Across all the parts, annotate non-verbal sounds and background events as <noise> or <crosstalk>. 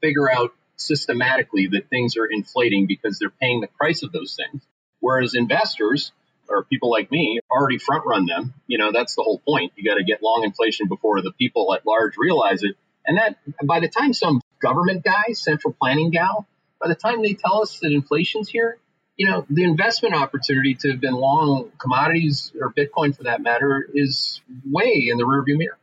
figure out systematically that things are inflating because they're paying the price of those things. Whereas investors or people like me already front run them. You know, that's the whole point. You got to get long inflation before the people at large realize it. And that by the time some government guy, central planning gal, by the time they tell us that inflation's here, you know, the investment opportunity to have been long commodities or Bitcoin for that matter is way in the rearview mirror.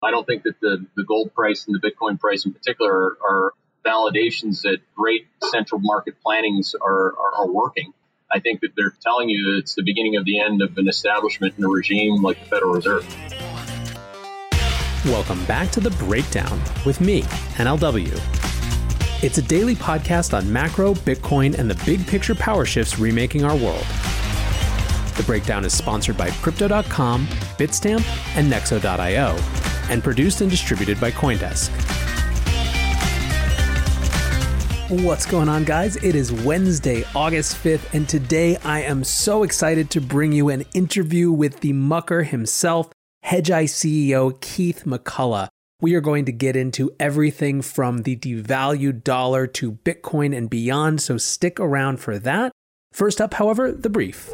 I don't think that the, the gold price and the Bitcoin price in particular are, are validations that great central market plannings are, are, are working. I think that they're telling you it's the beginning of the end of an establishment and a regime like the Federal Reserve. Welcome back to The Breakdown with me, NLW. It's a daily podcast on macro, Bitcoin, and the big picture power shifts remaking our world. The Breakdown is sponsored by Crypto.com, Bitstamp, and Nexo.io, and produced and distributed by Coindesk. What's going on, guys? It is Wednesday, August 5th, and today I am so excited to bring you an interview with the mucker himself, Hedgeye CEO Keith McCullough. We are going to get into everything from the devalued dollar to Bitcoin and beyond, so stick around for that. First up, however, the brief.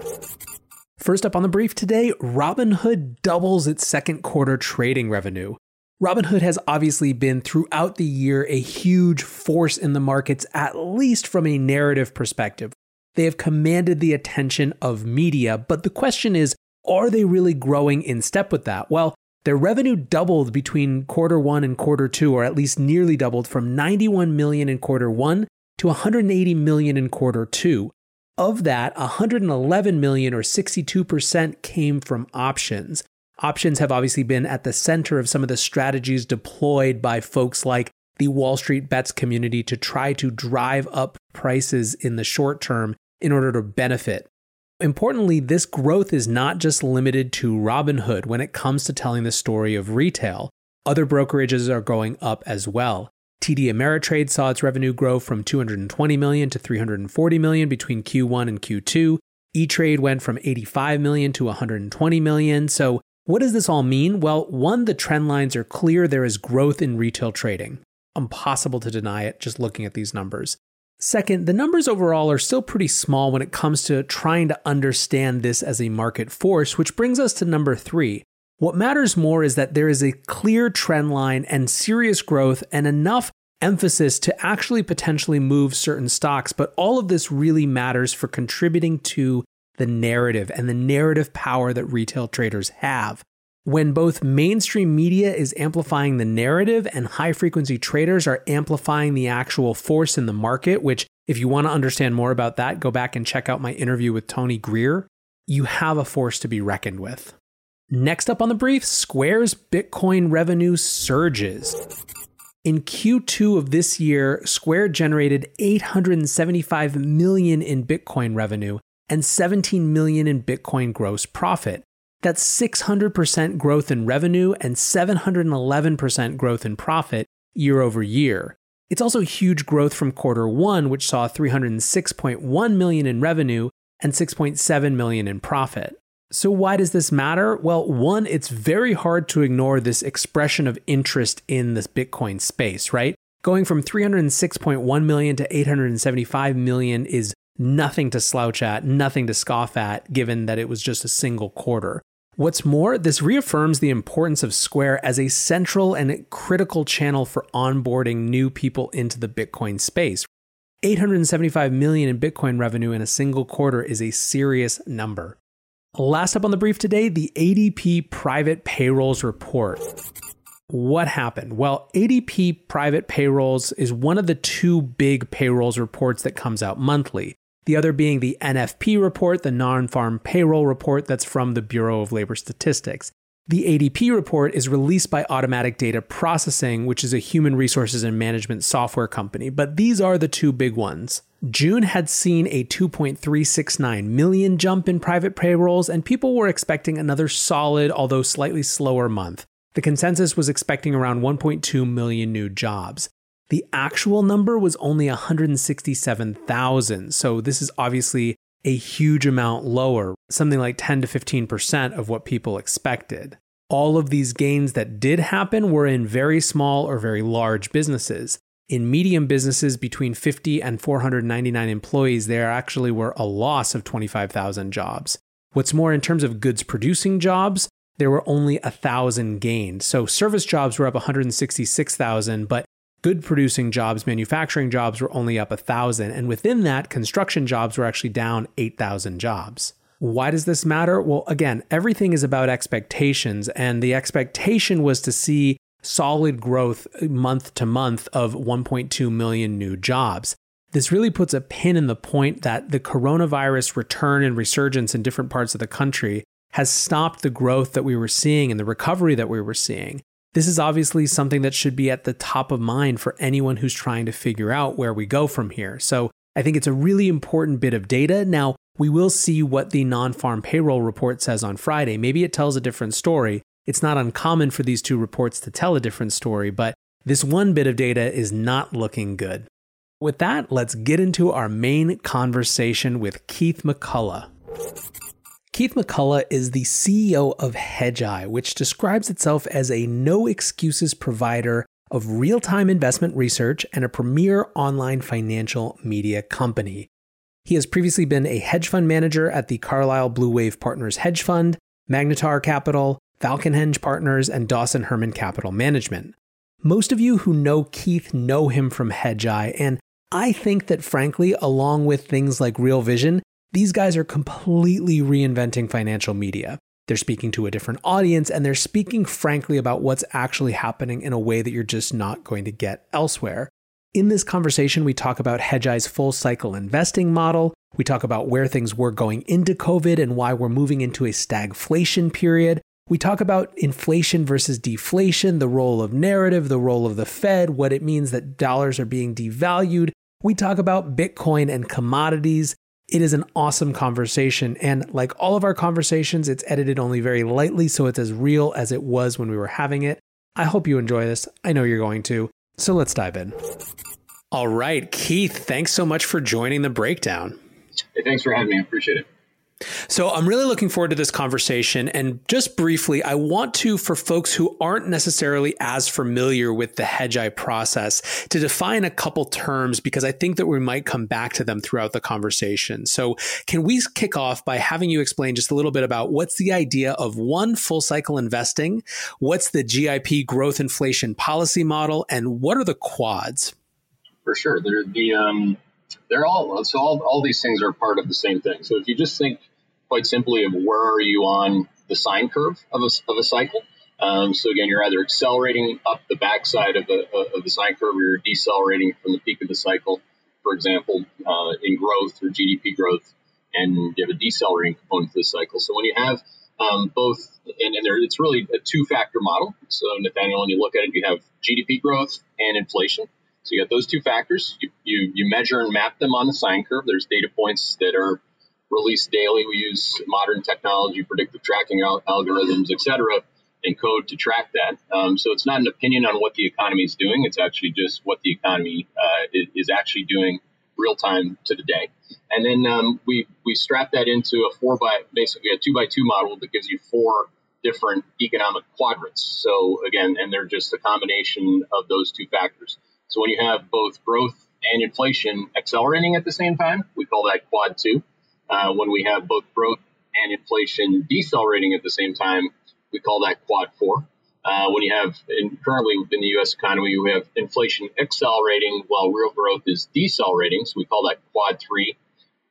First up on the brief today, Robinhood doubles its second quarter trading revenue. Robinhood has obviously been throughout the year a huge force in the markets, at least from a narrative perspective. They have commanded the attention of media, but the question is are they really growing in step with that? Well, their revenue doubled between quarter one and quarter two, or at least nearly doubled from 91 million in quarter one to 180 million in quarter two. Of that, 111 million or 62% came from options. Options have obviously been at the center of some of the strategies deployed by folks like the Wall Street bets community to try to drive up prices in the short term in order to benefit. Importantly, this growth is not just limited to Robinhood when it comes to telling the story of retail. Other brokerages are going up as well. TD Ameritrade saw its revenue grow from 220 million to 340 million between Q1 and Q2. E-Trade went from 85 million to 120 million. So what does this all mean? Well, one, the trend lines are clear. There is growth in retail trading. Impossible to deny it just looking at these numbers. Second, the numbers overall are still pretty small when it comes to trying to understand this as a market force, which brings us to number three. What matters more is that there is a clear trend line and serious growth and enough emphasis to actually potentially move certain stocks, but all of this really matters for contributing to the narrative and the narrative power that retail traders have. When both mainstream media is amplifying the narrative and high frequency traders are amplifying the actual force in the market, which, if you want to understand more about that, go back and check out my interview with Tony Greer, you have a force to be reckoned with. Next up on the brief Square's Bitcoin revenue surges. In Q2 of this year, Square generated 875 million in Bitcoin revenue, and 17 million in Bitcoin gross profit. That's 600% growth in revenue and 711% growth in profit year over year. It's also huge growth from quarter 1 which saw 306.1 million in revenue and 6.7 million in profit. So why does this matter? Well, one, it's very hard to ignore this expression of interest in this Bitcoin space, right? Going from 306.1 million to 875 million is nothing to slouch at, nothing to scoff at, given that it was just a single quarter. What's more, this reaffirms the importance of Square as a central and critical channel for onboarding new people into the Bitcoin space. 875 million in Bitcoin revenue in a single quarter is a serious number. Last up on the brief today, the ADP private payrolls report. What happened? Well, ADP private payrolls is one of the two big payrolls reports that comes out monthly. The other being the NFP report, the non farm payroll report that's from the Bureau of Labor Statistics. The ADP report is released by Automatic Data Processing, which is a human resources and management software company, but these are the two big ones. June had seen a 2.369 million jump in private payrolls, and people were expecting another solid, although slightly slower month. The consensus was expecting around 1.2 million new jobs. The actual number was only 167,000, so this is obviously a huge amount lower, something like 10 to 15% of what people expected. All of these gains that did happen were in very small or very large businesses. In medium businesses between 50 and 499 employees, there actually were a loss of 25,000 jobs. What's more, in terms of goods producing jobs, there were only a thousand gained. So service jobs were up 166,000, but good producing jobs, manufacturing jobs were only up a thousand. And within that, construction jobs were actually down 8,000 jobs. Why does this matter? Well, again, everything is about expectations, and the expectation was to see solid growth month to month of 1.2 million new jobs. This really puts a pin in the point that the coronavirus return and resurgence in different parts of the country has stopped the growth that we were seeing and the recovery that we were seeing. This is obviously something that should be at the top of mind for anyone who's trying to figure out where we go from here. So I think it's a really important bit of data. Now, we will see what the non farm payroll report says on Friday. Maybe it tells a different story. It's not uncommon for these two reports to tell a different story, but this one bit of data is not looking good. With that, let's get into our main conversation with Keith McCullough. Keith McCullough is the CEO of Hedgeye, which describes itself as a no excuses provider of real time investment research and a premier online financial media company. He has previously been a hedge fund manager at the Carlyle Blue Wave Partners Hedge Fund, Magnetar Capital, Falconhenge Partners, and Dawson Herman Capital Management. Most of you who know Keith know him from Hedgeye, and I think that frankly, along with things like Real Vision, these guys are completely reinventing financial media. They're speaking to a different audience and they're speaking frankly about what's actually happening in a way that you're just not going to get elsewhere. In this conversation, we talk about Hedgeye's full cycle investing model. We talk about where things were going into COVID and why we're moving into a stagflation period. We talk about inflation versus deflation, the role of narrative, the role of the Fed, what it means that dollars are being devalued. We talk about Bitcoin and commodities. It is an awesome conversation. And like all of our conversations, it's edited only very lightly, so it's as real as it was when we were having it. I hope you enjoy this. I know you're going to. So let's dive in. All right, Keith, thanks so much for joining the breakdown. Hey, thanks for having me. I appreciate it. So I'm really looking forward to this conversation. And just briefly, I want to, for folks who aren't necessarily as familiar with the Hedgeye process, to define a couple terms because I think that we might come back to them throughout the conversation. So can we kick off by having you explain just a little bit about what's the idea of one full cycle investing? What's the GIP growth inflation policy model? And what are the quads? For sure. They're the, um, they're all so all, all these things are part of the same thing. So if you just think quite simply of where are you on the sine curve of a, of a cycle. Um, so again, you're either accelerating up the backside of, the of the sine curve or you're decelerating from the peak of the cycle, for example, uh, in growth or GDP growth, and you have a decelerating component to the cycle. So when you have um, both, and, and there, it's really a two factor model. So Nathaniel, when you look at it, you have GDP growth and inflation. So you got those two factors. You, you, you measure and map them on the sine curve. There's data points that are released daily. We use modern technology, predictive tracking al- algorithms, et cetera, and code to track that. Um, so it's not an opinion on what the economy is doing. It's actually just what the economy uh, is, is, actually doing real time to the day. And then um, we we strap that into a four by basically a two by two model that gives you four different economic quadrants. So again, and they're just a combination of those two factors. So when you have both growth and inflation accelerating at the same time, we call that quad two. Uh, when we have both growth and inflation decelerating at the same time, we call that quad four. Uh, when you have currently in the U.S. economy, we have inflation accelerating while real growth is decelerating. So we call that quad three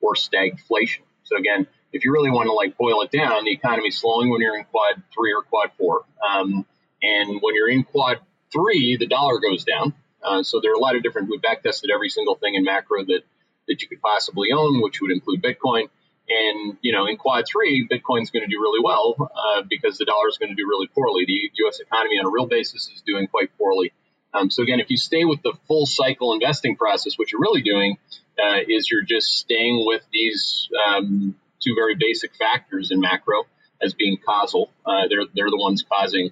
or stagflation. So again, if you really want to like boil it down, the economy is slowing when you're in quad three or quad four, um, and when you're in quad three, the dollar goes down. Uh, so there are a lot of different. We backtested every single thing in macro that that you could possibly own, which would include Bitcoin. And you know, in quad three, Bitcoin's going to do really well uh, because the dollar is going to do really poorly. The U.S. economy, on a real basis, is doing quite poorly. Um, so again, if you stay with the full cycle investing process, what you're really doing uh, is you're just staying with these um, two very basic factors in macro as being causal. Uh, they're they're the ones causing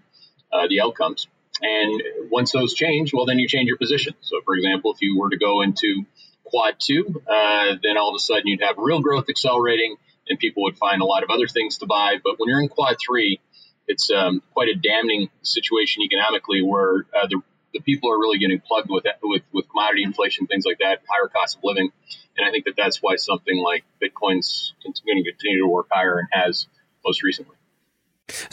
uh, the outcomes. And once those change, well, then you change your position. So, for example, if you were to go into quad two, uh, then all of a sudden you'd have real growth accelerating and people would find a lot of other things to buy. But when you're in quad three, it's um, quite a damning situation economically where uh, the, the people are really getting plugged with, with, with commodity inflation, things like that, higher cost of living. And I think that that's why something like Bitcoin's going to continue to work higher and has most recently.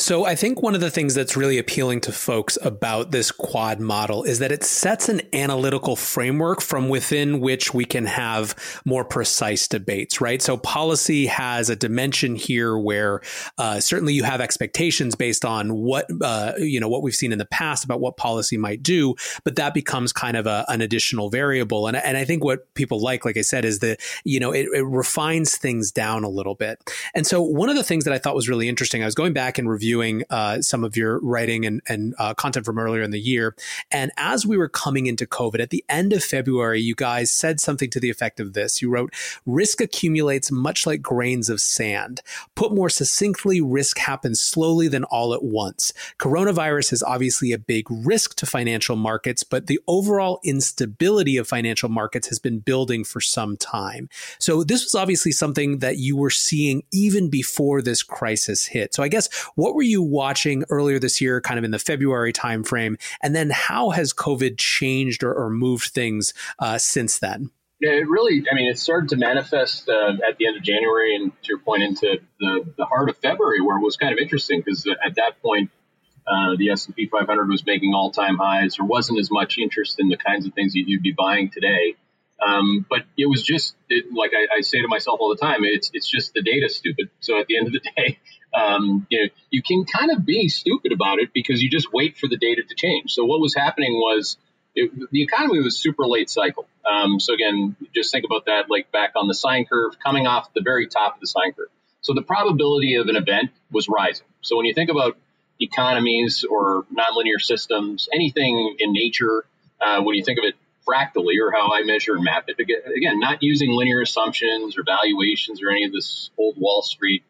So I think one of the things that's really appealing to folks about this quad model is that it sets an analytical framework from within which we can have more precise debates, right? So policy has a dimension here where uh, certainly you have expectations based on what uh, you know what we've seen in the past about what policy might do, but that becomes kind of a, an additional variable. And, and I think what people like, like I said, is that you know it, it refines things down a little bit. And so one of the things that I thought was really interesting, I was going back and reviewing uh, some of your writing and, and uh, content from earlier in the year. And as we were coming into COVID, at the end of February, you guys said something to the effect of this. You wrote, Risk accumulates much like grains of sand. Put more succinctly, risk happens slowly than all at once. Coronavirus is obviously a big risk to financial markets, but the overall instability of financial markets has been building for some time. So this was obviously something that you were seeing even before this crisis hit. So I guess what were you watching earlier this year, kind of in the February timeframe? And then how has COVID changed or, or moved things uh, since then? Yeah, it really, I mean, it started to manifest uh, at the end of January and to your point into the, the heart of February, where it was kind of interesting because at that point, uh, the S&P 500 was making all-time highs. There wasn't as much interest in the kinds of things that you'd be buying today. Um, but it was just it, like I, I, say to myself all the time, it's it's just the data stupid. So at the end of the <laughs> day, um, you know, you can kind of be stupid about it because you just wait for the data to change. So what was happening was it, the economy was super late cycle. Um, so again, just think about that, like back on the sine curve, coming off the very top of the sine curve. So the probability of an event was rising. So when you think about economies or nonlinear systems, anything in nature, uh, when you think of it fractally or how I measure and map it, again, not using linear assumptions or valuations or any of this old Wall Street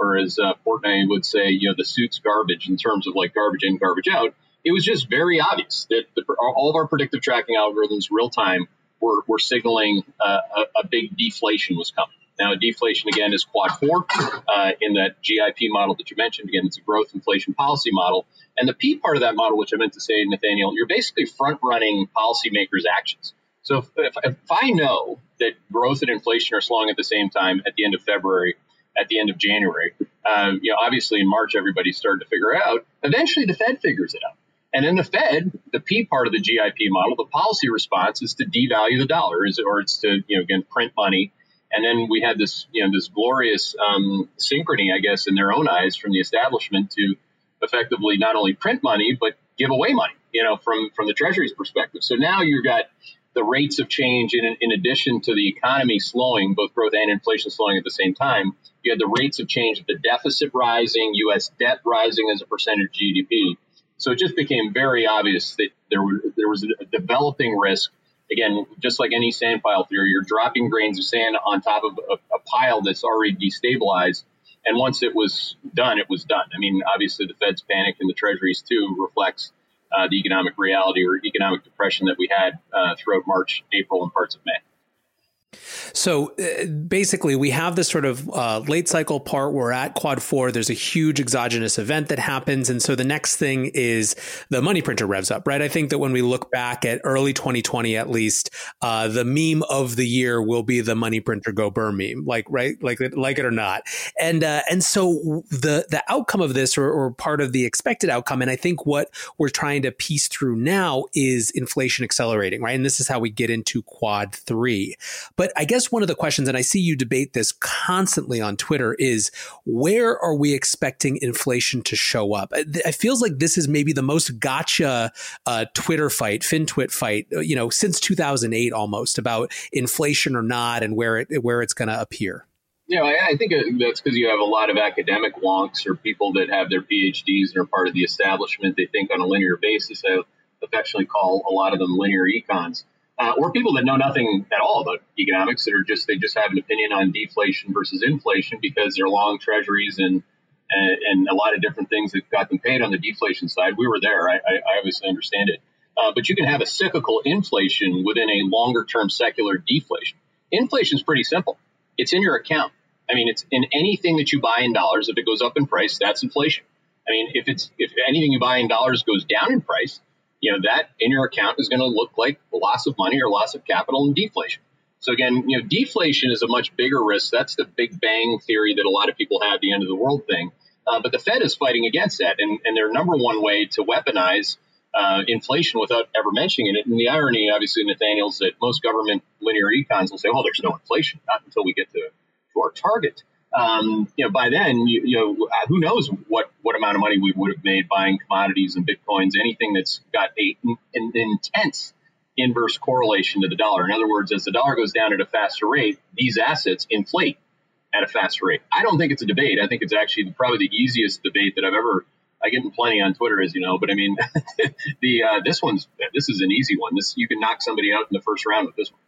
or as uh, Portnoy would say, you know, the suit's garbage in terms of like garbage in, garbage out. It was just very obvious that the, all of our predictive tracking algorithms, real time, were, were signaling uh, a, a, big deflation was coming. Now, deflation again is quad four uh, in that GIP model that you mentioned. Again, it's a growth inflation policy model. And the P part of that model, which I meant to say, Nathaniel, you're basically front running policymakers' actions. So if, if, if I know that growth and inflation are slowing at the same time at the end of February, at the end of January. Uh, you know, obviously in March, everybody started to figure out. Eventually, the Fed figures it out. And then the Fed, the P part of the GIP model, the policy response is to devalue the dollar, or it's to, you know, again, print money. And then we had this, you know, this glorious um, synchrony, I guess, in their own eyes from the establishment to effectively not only print money, but give away money, you know, from, from the Treasury's perspective. So now you've got the rates of change, in, in addition to the economy slowing, both growth and inflation slowing at the same time, you had the rates of change, the deficit rising, U.S. debt rising as a percentage of GDP. So it just became very obvious that there, there was a developing risk. Again, just like any sand pile theory, you're dropping grains of sand on top of a, a pile that's already destabilized. And once it was done, it was done. I mean, obviously the Fed's panic and the Treasuries too reflects the economic reality or economic depression that we had uh, throughout March, April, and parts of May. So uh, basically, we have this sort of uh, late cycle part. We're at quad four. There's a huge exogenous event that happens. And so the next thing is the money printer revs up, right? I think that when we look back at early 2020, at least, uh, the meme of the year will be the money printer go brrr meme, like, right? Like, like it or not. And, uh, and so the, the outcome of this or, or part of the expected outcome, and I think what we're trying to piece through now is inflation accelerating, right? And this is how we get into quad three. But I guess one of the questions, and I see you debate this constantly on Twitter, is where are we expecting inflation to show up? It feels like this is maybe the most gotcha uh, Twitter fight, FinTwit fight, uh, you know, since 2008 almost about inflation or not and where it where it's going to appear. You know, I, I think that's because you have a lot of academic wonks or people that have their PhDs and are part of the establishment. They think on a linear basis. I affectionately call a lot of them linear econs uh, or people that know nothing at all about economics that are just they just have an opinion on deflation versus inflation because they're long treasuries and and, and a lot of different things that got them paid on the deflation side. We were there. I, I, I obviously understand it. Uh, but you can have a cyclical inflation within a longer term secular deflation. Inflation is pretty simple. It's in your account. I mean, it's in anything that you buy in dollars. If it goes up in price, that's inflation. I mean, if it's if anything you buy in dollars goes down in price, you know, that in your account is going to look like loss of money or loss of capital and deflation. So again, you know, deflation is a much bigger risk. That's the big bang theory that a lot of people have, the end of the world thing. Uh, but the Fed is fighting against that, and, and their number one way to weaponize uh, inflation without ever mentioning it. And the irony, obviously, Nathaniel, is that most government linear econs will say, "Well, there's no inflation, not until we get to, to our target." Um, you know, by then, you, you, know, who knows what, what amount of money we would have made buying commodities and bitcoins, anything that's got a, an intense inverse correlation to the dollar. In other words, as the dollar goes down at a faster rate, these assets inflate at a faster rate. I don't think it's a debate. I think it's actually probably the easiest debate that I've ever. I get in plenty on Twitter, as you know, but I mean, <laughs> the uh, this one's this is an easy one. This you can knock somebody out in the first round with this one.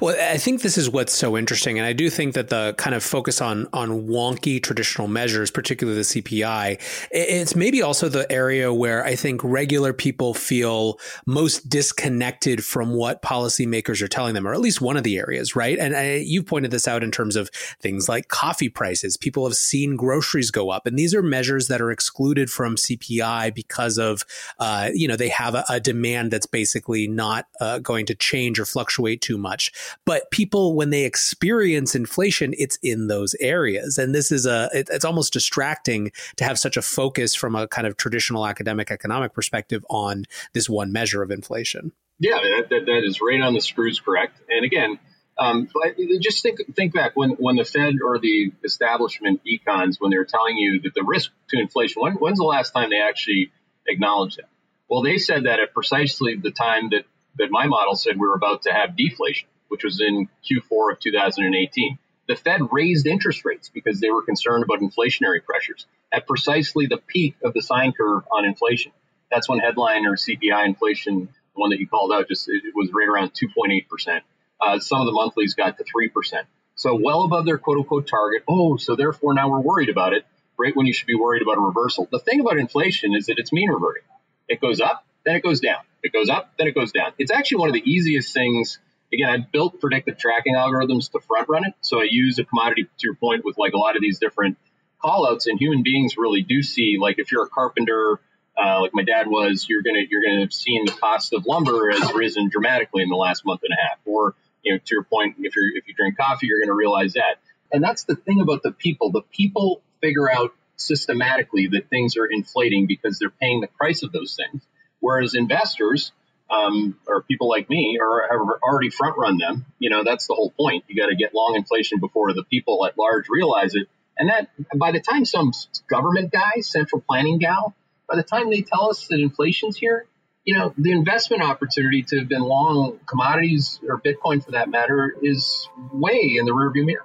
Well, I think this is what's so interesting, and I do think that the kind of focus on on wonky traditional measures, particularly the CPI, it's maybe also the area where I think regular people feel most disconnected from what policymakers are telling them, or at least one of the areas, right? And I, you've pointed this out in terms of things like coffee prices. People have seen groceries go up, and these are measures that are excluded from CPI because of, uh, you know, they have a, a, demand that's basically not uh, going to change or fluctuate too much much. But people, when they experience inflation, it's in those areas. And this is a, it, it's almost distracting to have such a focus from a kind of traditional academic economic perspective on this one measure of inflation. Yeah, that, that, that is right on the screws correct. And again, um, just think think back when, when the Fed or the establishment econs when they were telling you that the risk to inflation. When, when's the last time they actually acknowledged that? Well, they said that at precisely the time that that my model said we were about to have deflation, which was in Q4 of 2018. The Fed raised interest rates because they were concerned about inflationary pressures at precisely the peak of the sine curve on inflation. That's when headline or CPI inflation, the one that you called out, just it was right around 2.8%. Uh, some of the monthlies got to 3%. So well above their quote unquote target. Oh, so therefore now we're worried about it, right when you should be worried about a reversal. The thing about inflation is that it's mean reverting. It goes up, then it goes down. It goes up, then it goes down. It's actually one of the easiest things. Again, I built predictive tracking algorithms to front run it. So I use a commodity, to your point, with like a lot of these different callouts. And human beings really do see, like, if you're a carpenter, uh, like my dad was, you're gonna you're gonna have seen the cost of lumber has risen dramatically in the last month and a half. Or you know, to your point, if you if you drink coffee, you're gonna realize that. And that's the thing about the people. The people figure out systematically that things are inflating because they're paying the price of those things. Whereas investors, um, or people like me, are have already front run them. You know, that's the whole point. You got to get long inflation before the people at large realize it. And that by the time some government guy, central planning gal, by the time they tell us that inflation's here, you know, the investment opportunity to have been long commodities or Bitcoin for that matter is way in the rearview mirror.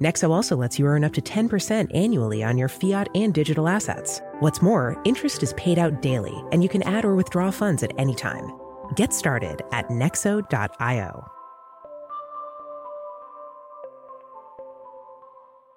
Nexo also lets you earn up to 10% annually on your fiat and digital assets. What's more, interest is paid out daily, and you can add or withdraw funds at any time. Get started at nexo.io.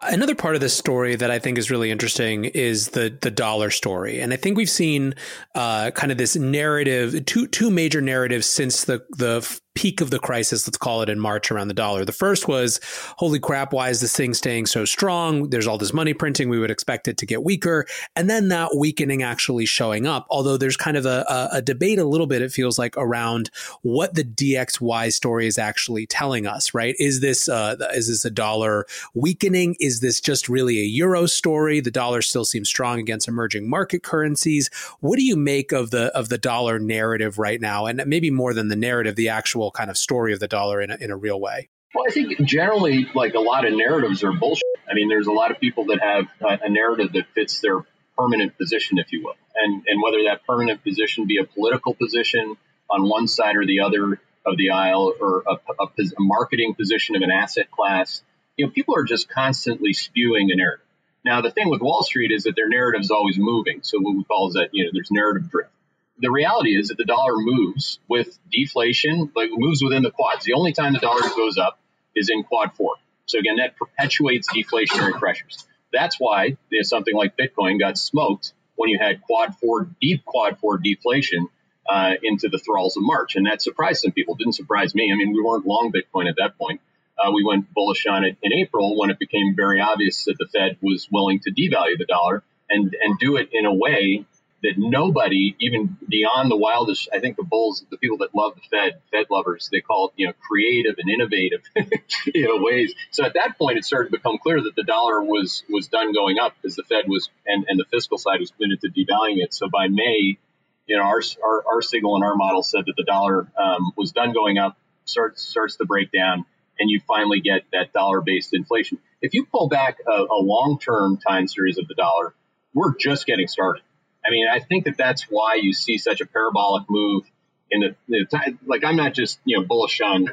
Another part of this story that I think is really interesting is the the dollar story, and I think we've seen uh, kind of this narrative, two two major narratives since the the peak of the crisis, let's call it in March around the dollar. The first was, holy crap, why is this thing staying so strong? There's all this money printing. We would expect it to get weaker. And then that weakening actually showing up. Although there's kind of a, a, a debate a little bit, it feels like, around what the DXY story is actually telling us, right? Is this, uh, is this a dollar weakening? Is this just really a euro story? The dollar still seems strong against emerging market currencies. What do you make of the, of the dollar narrative right now? And maybe more than the narrative, the kind of story of the dollar in a, in a real way? Well, I think generally, like a lot of narratives are bullshit. I mean, there's a lot of people that have a narrative that fits their permanent position, if you will, and and whether that permanent position be a political position on one side or the other of the aisle, or a, a, a marketing position of an asset class, you know, people are just constantly spewing a narrative. Now, the thing with Wall Street is that their narrative is always moving. So what we call is that you know there's narrative drift the reality is that the dollar moves with deflation, like moves within the quads. The only time the dollar goes up is in quad four. So again, that perpetuates deflationary pressures. That's why you know, something like Bitcoin got smoked when you had quad four, deep quad four deflation uh, into the thralls of March. And that surprised some people. It didn't surprise me. I mean, we weren't long Bitcoin at that point. Uh, we went bullish on it in April when it became very obvious that the Fed was willing to devalue the dollar and, and do it in a way that nobody, even beyond the wildest, I think the bulls, the people that love the Fed, Fed lovers, they call it, you know, creative and innovative, <laughs> you know, ways. So at that point, it started to become clear that the dollar was was done going up because the Fed was and, and the fiscal side was committed to devaluing it. So by May, you know, our our, our signal and our model said that the dollar um, was done going up, starts starts to break down, and you finally get that dollar based inflation. If you pull back a, a long term time series of the dollar, we're just getting started I mean, I think that that's why you see such a parabolic move in the, the. Like, I'm not just, you know, bullish on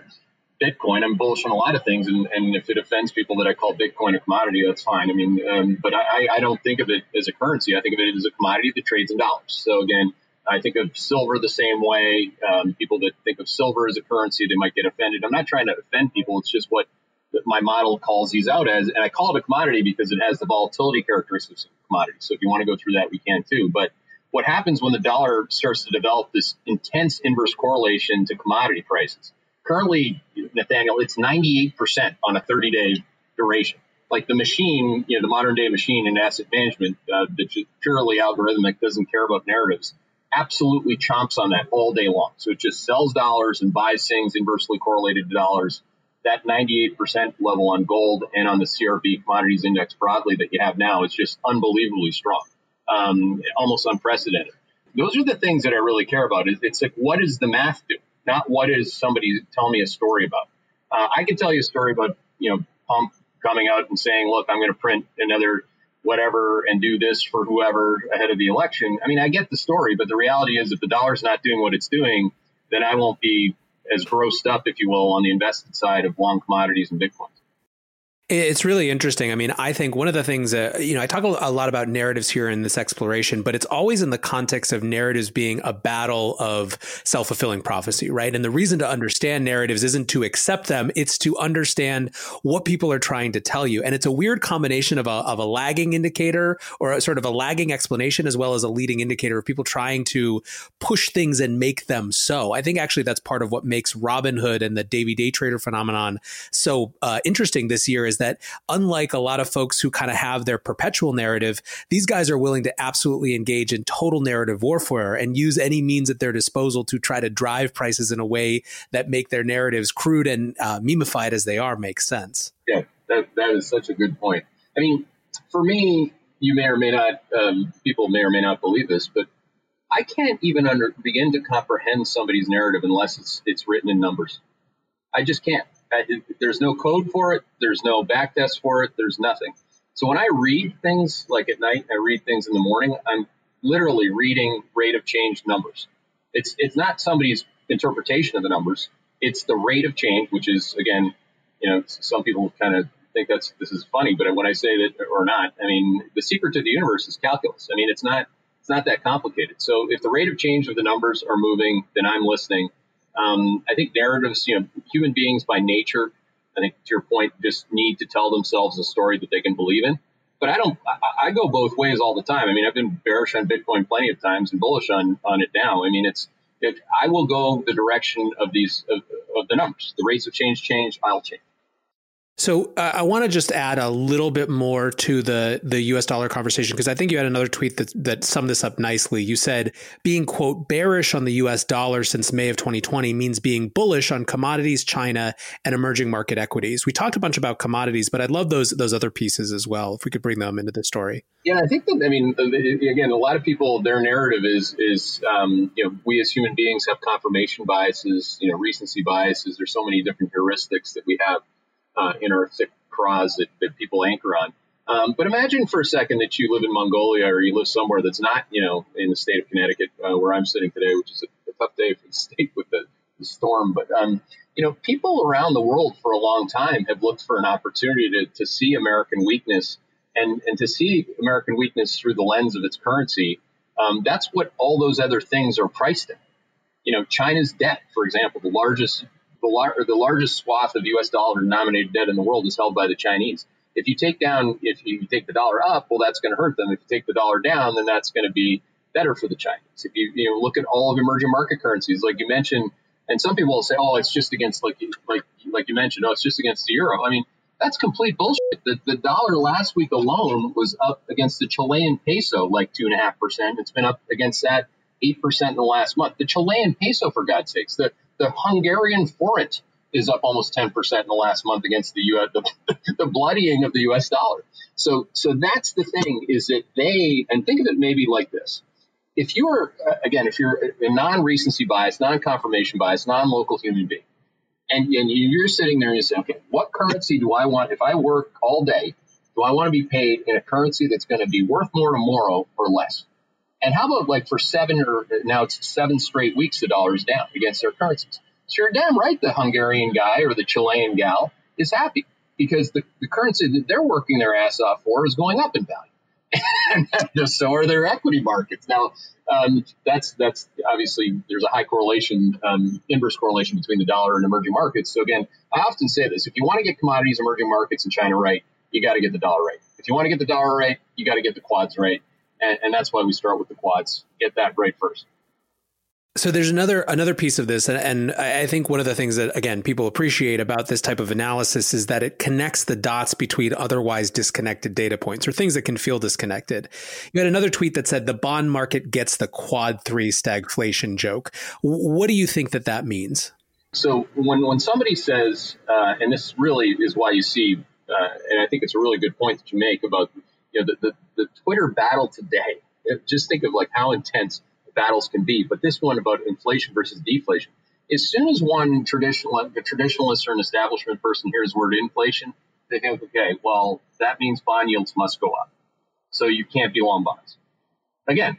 Bitcoin. I'm bullish on a lot of things. And, and if it offends people that I call Bitcoin a commodity, that's fine. I mean, um, but I, I don't think of it as a currency. I think of it as a commodity that trades in dollars. So again, I think of silver the same way. Um, people that think of silver as a currency, they might get offended. I'm not trying to offend people. It's just what my model calls these out as, and I call it a commodity because it has the volatility characteristics of a commodity. So if you want to go through that, we can too. But what happens when the dollar starts to develop this intense inverse correlation to commodity prices? Currently, Nathaniel, it's 98% on a 30 day duration. Like the machine, you know, the modern day machine in asset management uh, that's purely algorithmic, doesn't care about narratives, absolutely chomps on that all day long. So it just sells dollars and buys things inversely correlated to dollars that 98% level on gold and on the CRB commodities index broadly that you have now is just unbelievably strong, um, almost unprecedented. Those are the things that I really care about. It's like, what does the math do? Not what is somebody telling me a story about. Uh, I can tell you a story about, you know, Trump coming out and saying, look, I'm going to print another whatever and do this for whoever ahead of the election. I mean, I get the story, but the reality is if the dollar's not doing what it's doing, then I won't be as grossed up, if you will, on the invested side of long commodities and Bitcoin. It's really interesting. I mean, I think one of the things that, you know, I talk a lot about narratives here in this exploration, but it's always in the context of narratives being a battle of self fulfilling prophecy, right? And the reason to understand narratives isn't to accept them, it's to understand what people are trying to tell you. And it's a weird combination of a, of a lagging indicator or a sort of a lagging explanation as well as a leading indicator of people trying to push things and make them so. I think actually that's part of what makes Robinhood and the Davey Day Trader phenomenon so uh, interesting this year is is that unlike a lot of folks who kind of have their perpetual narrative, these guys are willing to absolutely engage in total narrative warfare and use any means at their disposal to try to drive prices in a way that make their narratives crude and uh, as they are make sense. Yeah, that, that is such a good point. I mean, for me, you may or may not, um, people may or may not believe this, but I can't even under, begin to comprehend somebody's narrative unless it's it's written in numbers. I just can't there's no code for it. There's no backtest for it. There's nothing. So when I read things like at night, I read things in the morning. I'm literally reading rate of change numbers. It's it's not somebody's interpretation of the numbers. It's the rate of change, which is again, you know, some people kind of think that's this is funny, but when I say that or not, I mean the secret to the universe is calculus. I mean it's not it's not that complicated. So if the rate of change of the numbers are moving, then I'm listening. Um, I think narratives, you know, human beings by nature, I think to your point, just need to tell themselves a story that they can believe in. But I don't, I, I go both ways all the time. I mean, I've been bearish on Bitcoin plenty of times and bullish on, on it now. I mean, it's, if I will go the direction of these, of, of the numbers, the rates of change change, I'll change. So uh, I want to just add a little bit more to the the U.S. dollar conversation because I think you had another tweet that that summed this up nicely. You said being quote bearish on the U.S. dollar since May of 2020 means being bullish on commodities, China, and emerging market equities. We talked a bunch about commodities, but I'd love those those other pieces as well if we could bring them into the story. Yeah, I think that I mean again, a lot of people their narrative is is um, you know we as human beings have confirmation biases, you know recency biases. There's so many different heuristics that we have uh, in our thick craws that, that people anchor on. Um, but imagine for a second that you live in Mongolia or you live somewhere that's not, you know, in the state of Connecticut, uh, where I'm sitting today, which is a, a, tough day for the <laughs> state with the, the storm. But, um, you know, people around the world for a long time have looked for an opportunity to, to see American weakness and, and to see American weakness through the lens of its currency. Um, that's what all those other things are priced in. You know, China's debt, for example, the largest the, lar- the largest swath of U.S. dollar denominated debt in the world is held by the Chinese. If you take down, if you take the dollar up, well, that's going to hurt them. If you take the dollar down, then that's going to be better for the Chinese. If you, you know, look at all of emerging market currencies, like you mentioned, and some people will say, oh, it's just against, like, like, like you mentioned, oh, it's just against the euro. I mean, that's complete bullshit. The, the dollar last week alone was up against the Chilean peso like two and a half percent. It's been up against that eight percent in the last month. The Chilean peso, for God's sakes, the the Hungarian forint is up almost 10% in the last month against the US, the, <laughs> the bloodying of the US dollar. So, so that's the thing is that they, and think of it maybe like this. If you're, uh, again, if you're a non-recency bias, non-confirmation bias, non-local human being, and, and you're sitting there and you say, okay, what currency do I want? If I work all day, do I want to be paid in a currency that's going to be worth more tomorrow or less? And how about like for seven or now it's seven straight weeks the dollar is down against their currencies. So you're damn right the Hungarian guy or the Chilean gal is happy because the, the currency that they're working their ass off for is going up in value. <laughs> and so are their equity markets. Now, um, that's that's obviously there's a high correlation, um, inverse correlation between the dollar and emerging markets. So again, I often say this: if you want to get commodities, emerging markets, and China right, you got to get the dollar right. If you want to get the dollar right, you got to get the quads right and, and that's why we start with the quads. Get that right first. So there's another another piece of this, and, and, I think one of the things that again people appreciate about this type of analysis is that it connects the dots between otherwise disconnected data points or things that can feel disconnected. You had another tweet that said the bond market gets the quad three stagflation joke. What do you think that that means? So when when somebody says, uh, and this really is why you see, uh, and I think it's a really good point that you make about you know, the, the, the Twitter battle today, just think of like how intense battles can be. But this one about inflation versus deflation. As soon as one traditional, a traditionalist or an establishment person hears the word inflation, they think, okay, well, that means bond yields must go up. So you can't be long bonds. Again,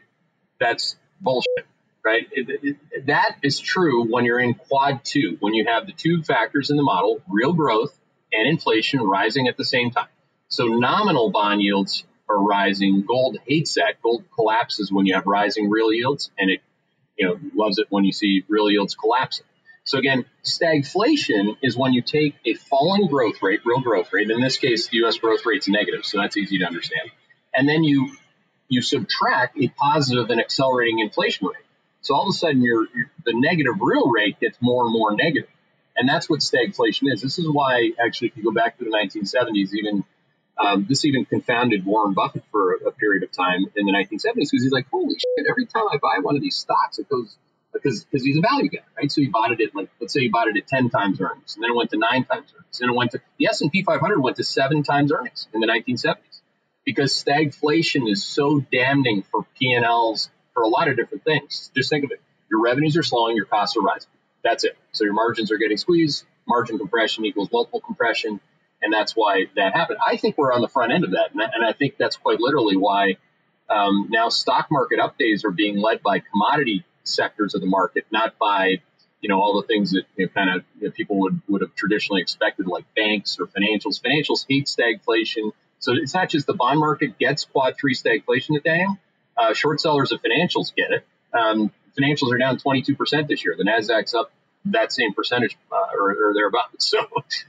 that's bullshit, right? It, it, that is true when you're in quad two, when you have the two factors in the model, real growth and inflation rising at the same time. So nominal bond yields are rising. Gold hates that. Gold collapses when you have rising real yields, and it you know loves it when you see real yields collapsing. So again, stagflation is when you take a falling growth rate, real growth rate. In this case, the U.S. growth rate's negative, so that's easy to understand. And then you you subtract a positive and accelerating inflation rate. So all of a sudden, your, the negative real rate gets more and more negative, and that's what stagflation is. This is why, actually, if you go back to the 1970s, even um, this even confounded Warren Buffett for a, a period of time in the 1970s because he's like, holy shit! Every time I buy one of these stocks, it goes because because he's a value guy, right? So he bought it at like let's say he bought it at 10 times earnings, and then it went to nine times earnings, and it went to the S&P 500 went to seven times earnings in the 1970s because stagflation is so damning for P&Ls for a lot of different things. Just think of it: your revenues are slowing, your costs are rising. That's it. So your margins are getting squeezed. Margin compression equals multiple compression, and that's why that happened. I think we're on the front end of that, and, I think that's quite literally why um, now stock market up days are being led by commodity sectors of the market, not by you know all the things that you know, kind of people would would have traditionally expected, like banks or financials. Financials hate stagflation, so it's not just the bond market gets quad three stagflation today. Uh, short sellers of financials get it. Um, financials are down 22% this year. The Nasdaq's up that same percentage uh, or, or thereabouts. <laughs> So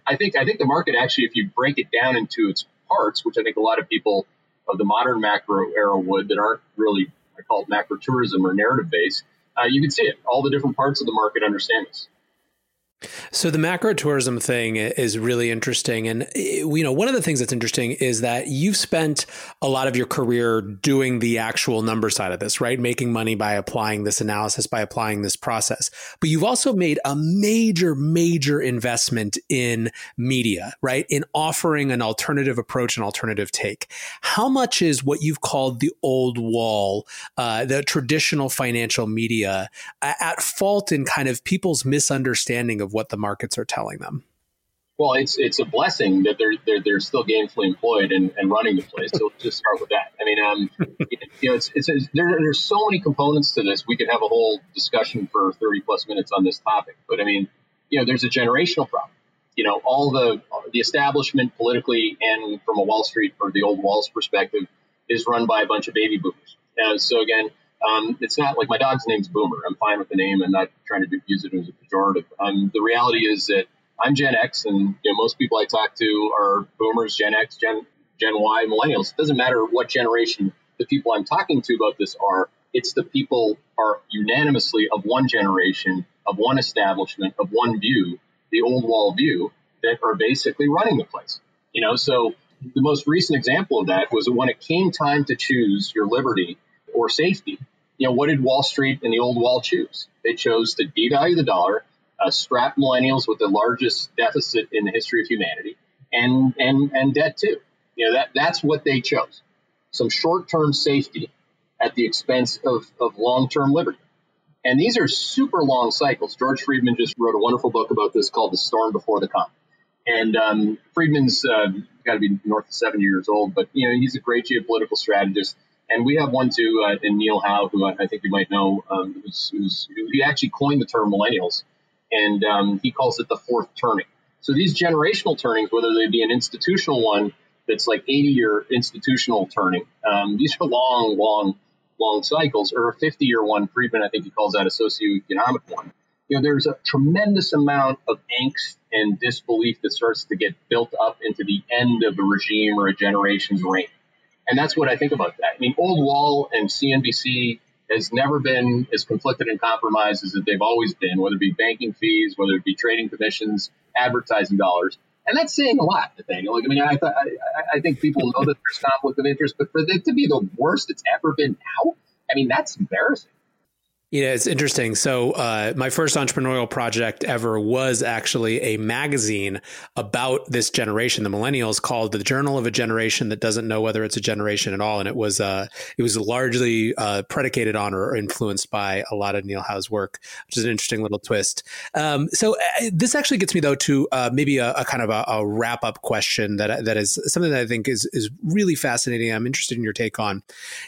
I think I think the market actually, if you break it down into its parts, which I think a lot of people of the modern macro era would that aren't really I call it macro tourism or narrative based, uh, you can see it. All the different parts of the market understand this. So the macro tourism thing is really interesting, and you know one of the things that's interesting is that you've spent a lot of your career doing the actual number side of this, right? Making money by applying this analysis, by applying this process. But you've also made a major, major investment in media, right? In offering an alternative approach, an alternative take. How much is what you've called the old wall, uh, the traditional financial media, at fault in kind of people's misunderstanding of of what the markets are telling them? Well, it's it's a blessing that they're they're, they're still gainfully employed and, and running the place. So just start with that. I mean, um, <laughs> you know, it's, it's, it's there, there's so many components to this. We could have a whole discussion for 30 plus minutes on this topic. But I mean, you know, there's a generational problem. You know, all the the establishment politically and from a Wall Street or the old Wall's perspective is run by a bunch of baby boomers. And so again, um, it's not like my dog's name's Boomer. I'm fine with the name. I'm not trying to use it as a pejorative. Um, the reality is that I'm Gen X, and you know, most people I talk to are Boomers, Gen X, Gen Gen Y, Millennials. It doesn't matter what generation the people I'm talking to about this are. It's the people are unanimously of one generation, of one establishment, of one view, the old wall view, that are basically running the place. You know, so the most recent example of that was when it came time to choose your liberty or safety. You know, what did Wall Street and the old wall choose? They chose to devalue the dollar, uh, strap millennials with the largest deficit in the history of humanity, and and and debt too. You know that that's what they chose. Some short-term safety at the expense of, of long-term liberty. And these are super long cycles. George Friedman just wrote a wonderful book about this called The Storm Before the Calm. And um, Friedman's uh, got to be north of 70 years old, but you know he's a great geopolitical strategist. And we have one too uh, in Neil Howe, who I, think you might know, um, who's, who's, he actually coined the term millennials, and um, he calls it the fourth turning. So these generational turnings, whether they be an institutional one that's like 80 year institutional turning, um, these are long, long, long cycles, or a 50 year one, Friedman, I think he calls that a socioeconomic one. You know, there's a tremendous amount of angst and disbelief that starts to get built up into the end of a regime or a generation's reign. And that's what I think about that. I mean, Old Wall and CNBC has never been as conflicted and compromised as they've always been, whether it be banking fees, whether it be trading commissions, advertising dollars. And that's saying a lot, Nathaniel. Like, I mean, I, th- I, I think people know that there's conflict of interest, but for it to be the worst it's ever been now, I mean, that's embarrassing. Yeah, it's interesting. So, uh, my first entrepreneurial project ever was actually a magazine about this generation, the millennials, called "The Journal of a Generation That Doesn't Know Whether It's a Generation at All," and it was uh, it was largely uh, predicated on or influenced by a lot of Neil Howe's work, which is an interesting little twist. Um, so, uh, this actually gets me though to uh, maybe a, a, kind of a, a wrap up question that that is something that I think is is really fascinating. I'm interested in your take on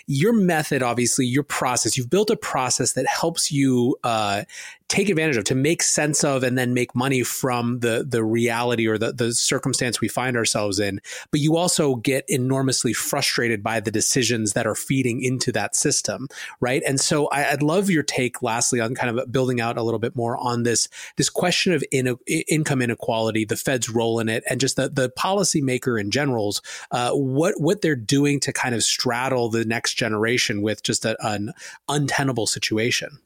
your method. Obviously, your process. You've built a process that helps you uh, take advantage of, to make sense of, and then make money from the the reality or the the circumstance we find ourselves in. But you also get enormously frustrated by the decisions that are feeding into that system, right? And so I, would love your take, lastly, on kind of building out a little bit more on this this question of in, income inequality, the Fed's role in it, and just the the policymaker in general's uh, what what they're doing to kind of straddle the next generation with just a, an untenable situation.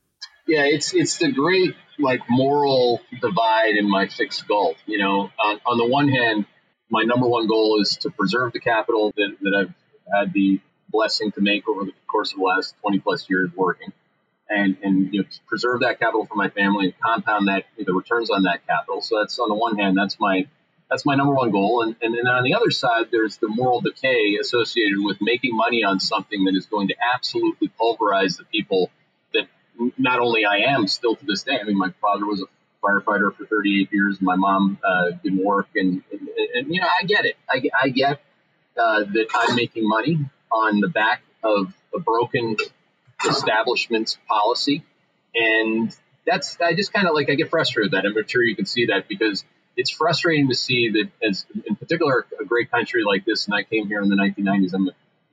Yeah, it's it's the great like moral divide in my fixed goal. You know, on, on the one hand, my number one goal is to preserve the capital that, that I've had the blessing to make over the course of the last 20 plus years working, and and you know, preserve that capital for my family and compound that the returns on that capital. So that's on the one hand, that's my that's my number one goal. And, and then on the other side, there's the moral decay associated with making money on something that is going to absolutely pulverize the people not only I am still to this day. I mean, my father was a firefighter for 38 years. My mom uh, didn't work, and, and, and, you know, I get it. I, I get uh, that I'm making money on the back of a broken establishment's policy, and that's I just kind of like I get frustrated with that. I'm sure you can see that because it's frustrating to see that as in particular a great country like this, and I came here in the 1990s. I'm a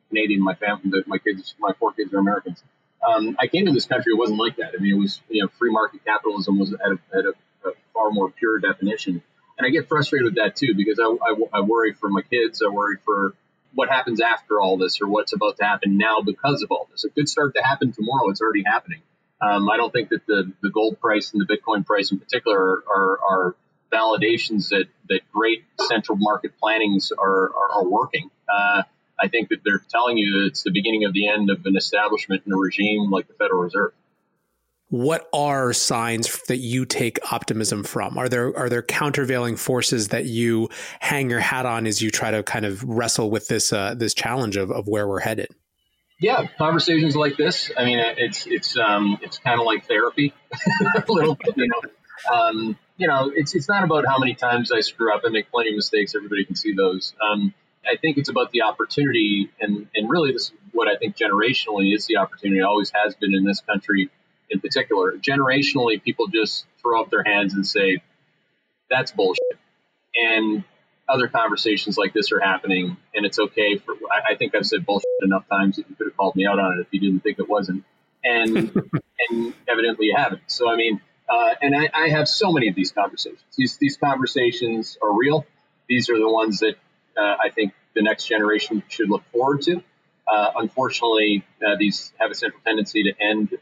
Canadian. My family, my kids, my four kids are Americans um, I came to this country, it wasn't like that. I mean, it was, you know, free market capitalism was at a, at a, a far more pure definition. And I get frustrated with that too, because I, I, I, worry for my kids. I worry for what happens after all this or what's about to happen now because of all this. It could start to happen tomorrow. It's already happening. Um, I don't think that the, the gold price and the Bitcoin price in particular are, are validations that, that great central market plannings are, are, are working. Uh, I think that they're telling you it's the beginning of the end of an establishment and a regime like the Federal Reserve. What are signs that you take optimism from? Are there are there countervailing forces that you hang your hat on as you try to kind of wrestle with this uh, this challenge of, of where we're headed? Yeah, conversations like this. I mean, it's it's um, it's kind of like therapy, <laughs> a little bit, you know. Um, you know, it's it's not about how many times I screw up. I make plenty of mistakes. Everybody can see those. Um, I think it's about the opportunity, and, and really, this is what I think generationally is the opportunity, always has been in this country in particular. Generationally, people just throw up their hands and say, that's bullshit. And other conversations like this are happening, and it's okay for, I, I think I've said bullshit enough times that you could have called me out on it if you didn't think it wasn't. And, <laughs> and evidently you haven't. So, I mean, uh, and I, I have so many of these conversations. These, these conversations are real. These are the ones that uh, I think the next generation should look forward to. Uh, unfortunately, uh, these have a central tendency to end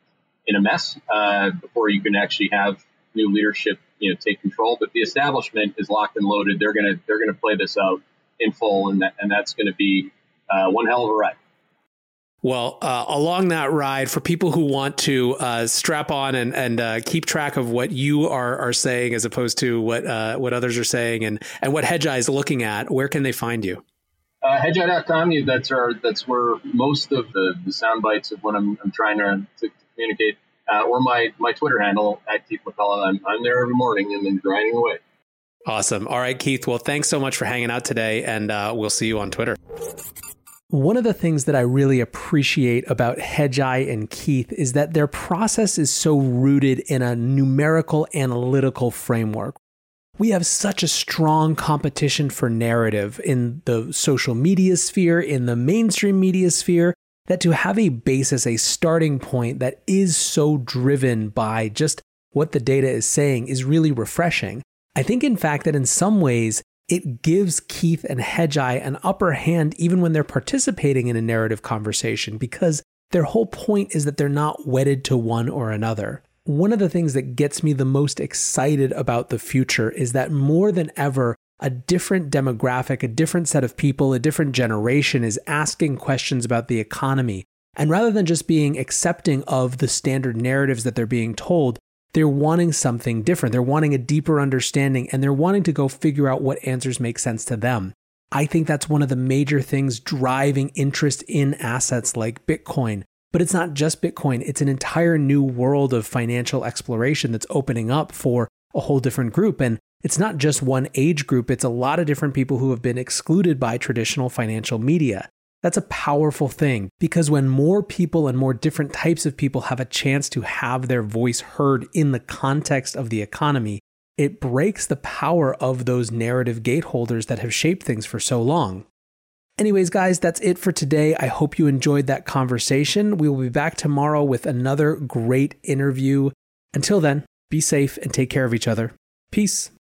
in a mess uh, before you can actually have new leadership, you know, take control. But the establishment is locked and loaded. They're gonna they're gonna play this out in full, and that, and that's going to be uh, one hell of a ride. Well, uh, along that ride, for people who want to uh, strap on and, and uh, keep track of what you are, are saying as opposed to what uh, what others are saying and, and what Hedgeye is looking at, where can they find you? Uh, Hedgeye.com, that's, our, that's where most of the, the sound bites of what I'm, I'm trying to, to communicate, uh, or my, my Twitter handle, at Keith McCullough. I'm, I'm there every morning and then grinding away. Awesome. All right, Keith. Well, thanks so much for hanging out today, and uh, we'll see you on Twitter. One of the things that I really appreciate about Hedgeye and Keith is that their process is so rooted in a numerical analytical framework. We have such a strong competition for narrative in the social media sphere, in the mainstream media sphere, that to have a basis, a starting point that is so driven by just what the data is saying is really refreshing. I think, in fact, that in some ways, it gives Keith and Hedgeye an upper hand even when they're participating in a narrative conversation because their whole point is that they're not wedded to one or another. One of the things that gets me the most excited about the future is that more than ever, a different demographic, a different set of people, a different generation is asking questions about the economy. And rather than just being accepting of the standard narratives that they're being told, they're wanting something different. They're wanting a deeper understanding and they're wanting to go figure out what answers make sense to them. I think that's one of the major things driving interest in assets like Bitcoin. But it's not just Bitcoin, it's an entire new world of financial exploration that's opening up for a whole different group. And it's not just one age group, it's a lot of different people who have been excluded by traditional financial media. That's a powerful thing because when more people and more different types of people have a chance to have their voice heard in the context of the economy, it breaks the power of those narrative gateholders that have shaped things for so long. Anyways, guys, that's it for today. I hope you enjoyed that conversation. We will be back tomorrow with another great interview. Until then, be safe and take care of each other. Peace.